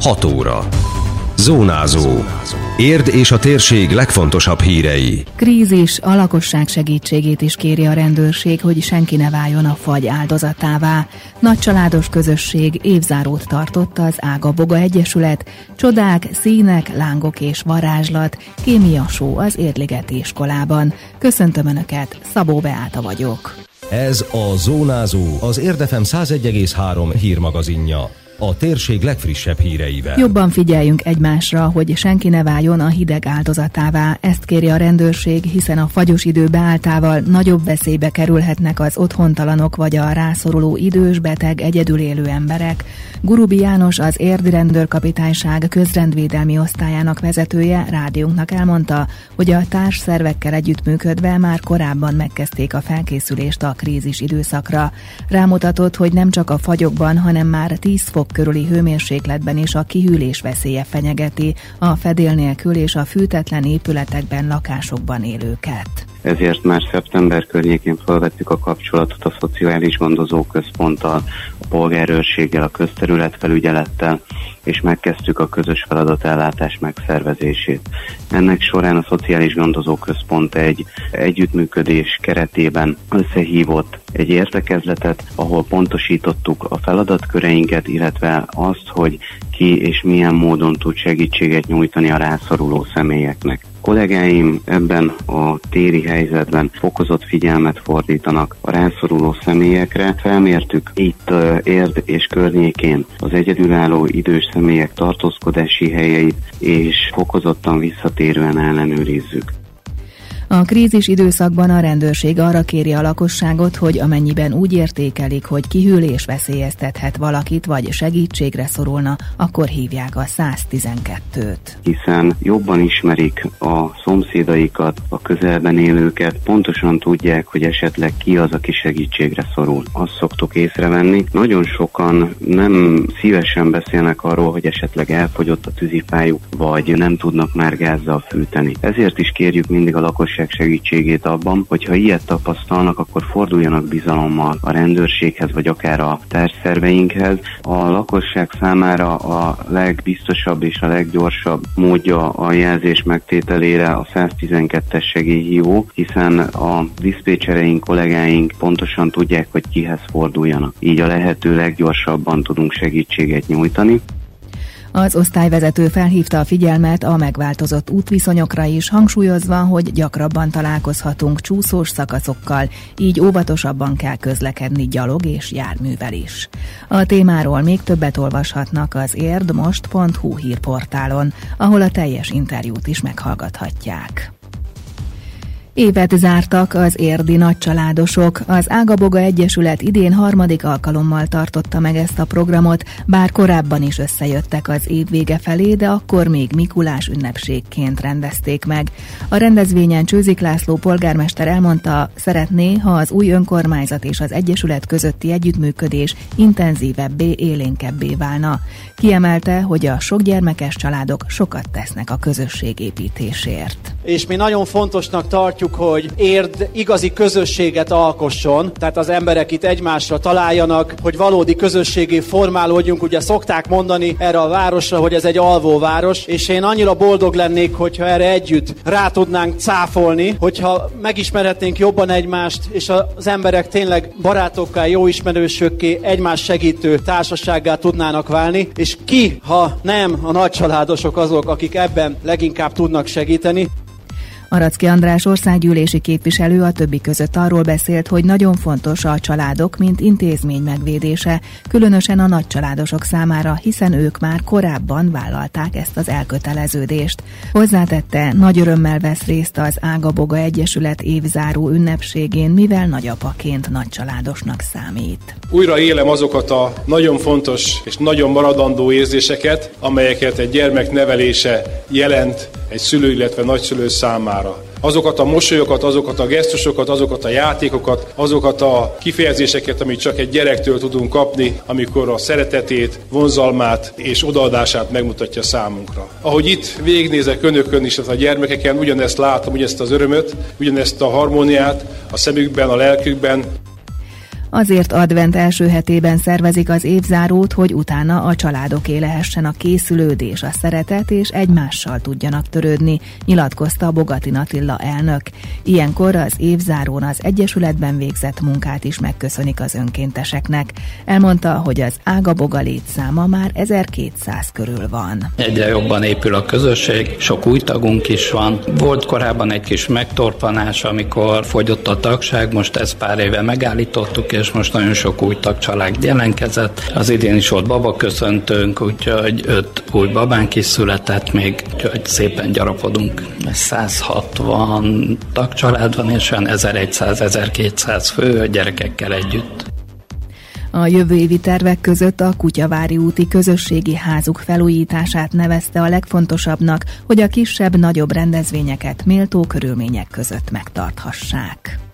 6 óra. Zónázó. Érd és a térség legfontosabb hírei. Krízis, a lakosság segítségét is kéri a rendőrség, hogy senki ne váljon a fagy áldozatává. Nagy családos közösség évzárót tartott az Ága Boga Egyesület. Csodák, színek, lángok és varázslat, kémia só az Érligeti iskolában. Köszöntöm Önöket, Szabó Beáta vagyok. Ez a Zónázó, az Érdefem 101,3 hírmagazinja a térség legfrissebb híreivel. Jobban figyeljünk egymásra, hogy senki ne váljon a hideg áldozatává. Ezt kéri a rendőrség, hiszen a fagyos idő beálltával nagyobb veszélybe kerülhetnek az otthontalanok vagy a rászoruló idős, beteg, egyedül élő emberek. Gurubi János, az Érdi Rendőrkapitányság közrendvédelmi osztályának vezetője rádiónknak elmondta, hogy a társszervekkel együttműködve már korábban megkezdték a felkészülést a krízis időszakra. Rámutatott, hogy nem csak a fagyokban, hanem már 10 fok körüli hőmérsékletben is a kihűlés veszélye fenyegeti a fedél nélkül és a fűtetlen épületekben, lakásokban élőket. Ezért már szeptember környékén felvettük a kapcsolatot a Szociális Gondozó Központtal, a polgárőrséggel, a közterületfelügyelettel, és megkezdtük a közös feladatellátás megszervezését. Ennek során a Szociális Gondozó Központ egy együttműködés keretében összehívott egy értekezletet, ahol pontosítottuk a feladatköreinket, illetve azt, hogy ki és milyen módon tud segítséget nyújtani a rászoruló személyeknek. Kollégáim ebben a téri helyzetben fokozott figyelmet fordítanak a rászoruló személyekre. Felmértük itt Érd és környékén az egyedülálló idős személyek tartózkodási helyeit, és fokozottan visszatérően ellenőrizzük. A krízis időszakban a rendőrség arra kéri a lakosságot, hogy amennyiben úgy értékelik, hogy kihűlés veszélyeztethet valakit, vagy segítségre szorulna, akkor hívják a 112-t. Hiszen jobban ismerik a szomszédaikat, a közelben élőket, pontosan tudják, hogy esetleg ki az, aki segítségre szorul. Azt szoktuk észrevenni. Nagyon sokan nem szívesen beszélnek arról, hogy esetleg elfogyott a tűzifájuk, vagy nem tudnak már gázzal fűteni. Ezért is kérjük mindig a lakosságot, rendőrség segítségét abban, hogyha ilyet tapasztalnak, akkor forduljanak bizalommal a rendőrséghez, vagy akár a társszerveinkhez. A lakosság számára a legbiztosabb és a leggyorsabb módja a jelzés megtételére a 112-es segélyhívó, hiszen a diszpécsereink, kollégáink pontosan tudják, hogy kihez forduljanak. Így a lehető leggyorsabban tudunk segítséget nyújtani. Az osztályvezető felhívta a figyelmet a megváltozott útviszonyokra is, hangsúlyozva, hogy gyakrabban találkozhatunk csúszós szakaszokkal, így óvatosabban kell közlekedni gyalog és járművel is. A témáról még többet olvashatnak az érdmost.hu hírportálon, ahol a teljes interjút is meghallgathatják. Évet zártak az érdi nagycsaládosok. Az Ágaboga Egyesület idén harmadik alkalommal tartotta meg ezt a programot, bár korábban is összejöttek az év vége felé, de akkor még Mikulás ünnepségként rendezték meg. A rendezvényen Csőzik László polgármester elmondta, szeretné, ha az új önkormányzat és az Egyesület közötti együttműködés intenzívebbé, élénkebbé válna. Kiemelte, hogy a sok gyermekes családok sokat tesznek a közösség építésért. És mi nagyon fontosnak tartjuk, hogy érd igazi közösséget alkosson, tehát az emberek itt egymásra találjanak, hogy valódi közösségé formálódjunk. Ugye szokták mondani erre a városra, hogy ez egy alvóváros, és én annyira boldog lennék, hogyha erre együtt rá tudnánk cáfolni, hogyha megismerhetnénk jobban egymást, és az emberek tényleg barátokká, jó ismerősökké, egymás segítő társasággá tudnának válni, és ki, ha nem a nagycsaládosok azok, akik ebben leginkább tudnak segíteni. Aracki András országgyűlési képviselő a többi között arról beszélt, hogy nagyon fontos a családok, mint intézmény megvédése, különösen a nagycsaládosok számára, hiszen ők már korábban vállalták ezt az elköteleződést. Hozzátette, nagy örömmel vesz részt az Ágaboga Egyesület évzáró ünnepségén, mivel nagyapaként nagycsaládosnak számít. Újra élem azokat a nagyon fontos és nagyon maradandó érzéseket, amelyeket egy gyermek nevelése jelent egy szülő, illetve nagyszülő számára. Azokat a mosolyokat, azokat a gesztusokat, azokat a játékokat, azokat a kifejezéseket, amit csak egy gyerektől tudunk kapni, amikor a szeretetét, vonzalmát és odaadását megmutatja számunkra. Ahogy itt végignézek önökön is, a gyermekeken, ugyanezt látom, ugyanezt az örömöt, ugyanezt a harmóniát a szemükben, a lelkükben, Azért advent első hetében szervezik az évzárót, hogy utána a családoké lehessen a készülődés, a szeretet és egymással tudjanak törődni, nyilatkozta Bogatin Attila elnök. Ilyenkor az évzárón az Egyesületben végzett munkát is megköszönik az önkénteseknek. Elmondta, hogy az Ágaboga létszáma már 1200 körül van. Egyre jobban épül a közösség, sok új tagunk is van. Volt korábban egy kis megtorpanás, amikor fogyott a tagság, most ezt pár éve megállítottuk, és most nagyon sok új tagcsalád jelentkezett. Az idén is volt baba köszöntőnk, úgyhogy öt új babánk is született még, úgyhogy szépen gyarapodunk. 160 tagcsalád van, és olyan 1100-1200 fő a gyerekekkel együtt. A jövő évi tervek között a Kutyavári úti közösségi házuk felújítását nevezte a legfontosabbnak, hogy a kisebb-nagyobb rendezvényeket méltó körülmények között megtarthassák.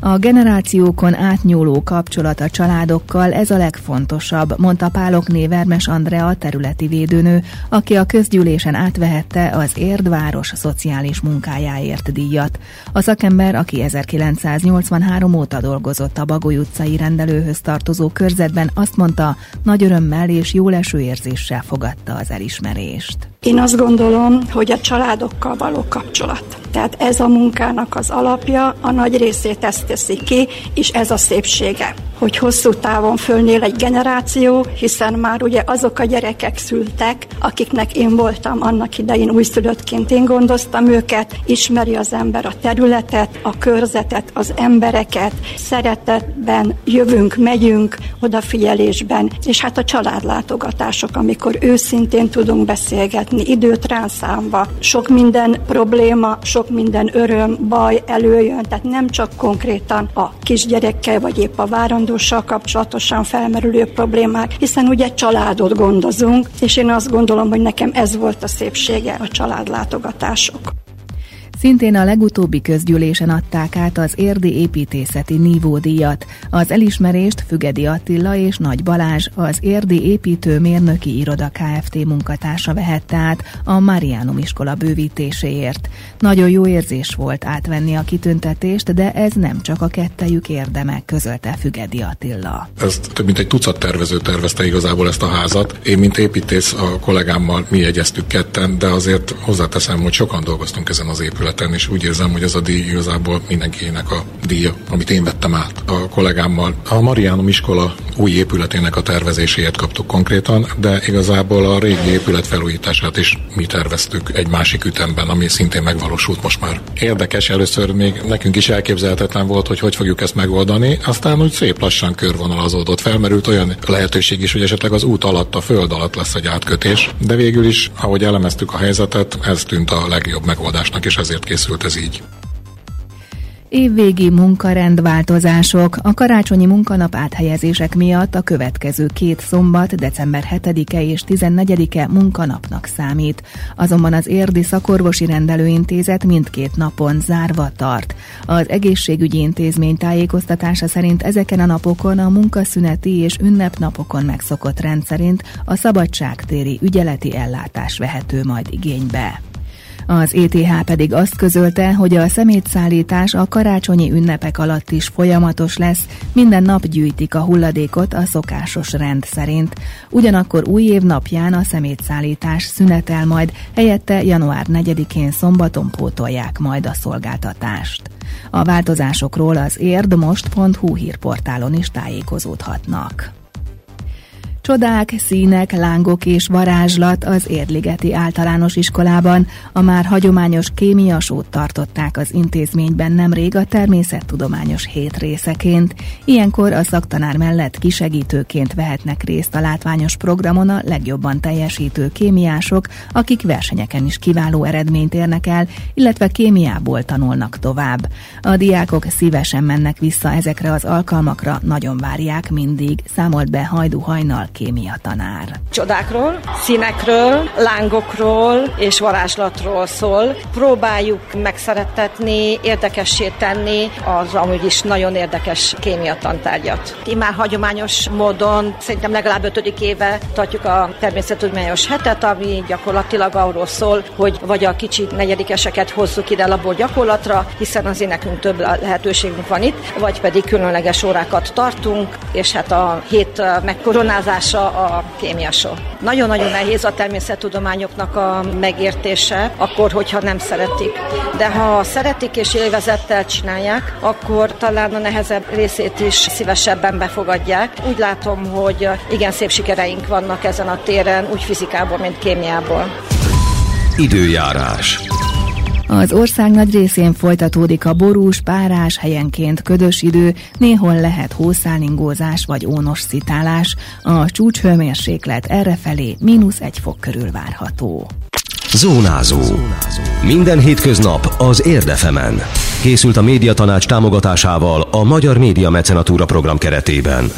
A generációkon átnyúló kapcsolat a családokkal ez a legfontosabb, mondta Pálokné Vermes Andrea területi védőnő, aki a közgyűlésen átvehette az Érdváros szociális munkájáért díjat. A szakember, aki 1983 óta dolgozott a Bagoly utcai rendelőhöz tartozó körzetben, azt mondta, nagy örömmel és jó leső érzéssel fogadta az elismerést. Én azt gondolom, hogy a családokkal való kapcsolat. Tehát ez a munkának az alapja, a nagy részét ezt teszi ki, és ez a szépsége hogy hosszú távon fölnél egy generáció, hiszen már ugye azok a gyerekek szültek, akiknek én voltam annak idején újszülöttként, én gondoztam őket, ismeri az ember a területet, a körzetet, az embereket, szeretetben jövünk, megyünk, odafigyelésben, és hát a családlátogatások, amikor őszintén tudunk beszélgetni, időt ránszámva, sok minden probléma, sok minden öröm, baj előjön, tehát nem csak konkrétan a kisgyerekkel, vagy épp a várandó családossal kapcsolatosan felmerülő problémák, hiszen ugye családot gondozunk, és én azt gondolom, hogy nekem ez volt a szépsége a családlátogatások. Szintén a legutóbbi közgyűlésen adták át az érdi építészeti nívódíjat. Az elismerést Fügedi Attila és Nagy Balázs, az érdi építőmérnöki iroda Kft. munkatársa vehette át a Marianum iskola bővítéséért. Nagyon jó érzés volt átvenni a kitüntetést, de ez nem csak a kettejük érdeme, közölte Fügedi Attila. Ez több mint egy tucat tervező tervezte igazából ezt a házat. Én, mint építész, a kollégámmal mi jegyeztük ketten, de azért hozzáteszem, hogy sokan dolgoztunk ezen az épületen területen, és úgy érzem, hogy az a díj igazából mindenkinek a díja, amit én vettem át a kollégámmal. A Mariánum iskola új épületének a tervezéséért kaptuk konkrétan, de igazából a régi épület felújítását is mi terveztük egy másik ütemben, ami szintén megvalósult most már. Érdekes, először még nekünk is elképzelhetetlen volt, hogy hogy fogjuk ezt megoldani, aztán úgy szép lassan körvonalazódott. Felmerült olyan lehetőség is, hogy esetleg az út alatt, a föld alatt lesz egy átkötés, de végül is, ahogy elemeztük a helyzetet, ez tűnt a legjobb megoldásnak, és ezért készült ez így. Évvégi munkarendváltozások. A karácsonyi munkanap áthelyezések miatt a következő két szombat, december 7-e és 14-e munkanapnak számít. Azonban az érdi szakorvosi rendelőintézet mindkét napon zárva tart. Az egészségügyi intézmény tájékoztatása szerint ezeken a napokon a munkaszüneti és ünnepnapokon megszokott rendszerint a szabadságtéri ügyeleti ellátás vehető majd igénybe. Az ETH pedig azt közölte, hogy a szemétszállítás a karácsonyi ünnepek alatt is folyamatos lesz, minden nap gyűjtik a hulladékot a szokásos rend szerint. Ugyanakkor új év napján a szemétszállítás szünetel majd, helyette január 4-én szombaton pótolják majd a szolgáltatást. A változásokról az érdmost.hu hírportálon is tájékozódhatnak. Csodák, színek, lángok és varázslat az Érligeti általános iskolában. A már hagyományos kémiasót tartották az intézményben nemrég a természettudományos hét részeként. Ilyenkor a szaktanár mellett kisegítőként vehetnek részt a látványos programon a legjobban teljesítő kémiások, akik versenyeken is kiváló eredményt érnek el, illetve kémiából tanulnak tovább. A diákok szívesen mennek vissza ezekre az alkalmakra, nagyon várják mindig, számolt be Hajdu Hajnal kémia tanár. Csodákról, színekről, lángokról és varázslatról szól. Próbáljuk megszerettetni, érdekessé tenni az amúgy is nagyon érdekes kémia tantárgyat. Már hagyományos módon szerintem legalább ötödik éve tartjuk a természettudományos hetet, ami gyakorlatilag arról szól, hogy vagy a kicsi negyedikeseket hozzuk ide labor gyakorlatra, hiszen azért nekünk több lehetőségünk van itt, vagy pedig különleges órákat tartunk, és hát a hét megkoronázása a kémiasó. Nagyon-nagyon nehéz a természettudományoknak a megértése, akkor, hogyha nem szeretik. De ha szeretik és élvezettel csinálják, akkor talán a nehezebb részét is szívesebben befogadják. Úgy látom, hogy igen szép sikereink vannak ezen a téren, úgy fizikából, mint kémiából. Időjárás. Az ország nagy részén folytatódik a borús, párás, helyenként ködös idő, néhol lehet hószálingózás vagy ónos szitálás. A csúcshőmérséklet errefelé mínusz egy fok körül várható. Zónázó. Minden hétköznap az Érdefemen. Készült a médiatanács támogatásával a Magyar Média Mecenatúra program keretében.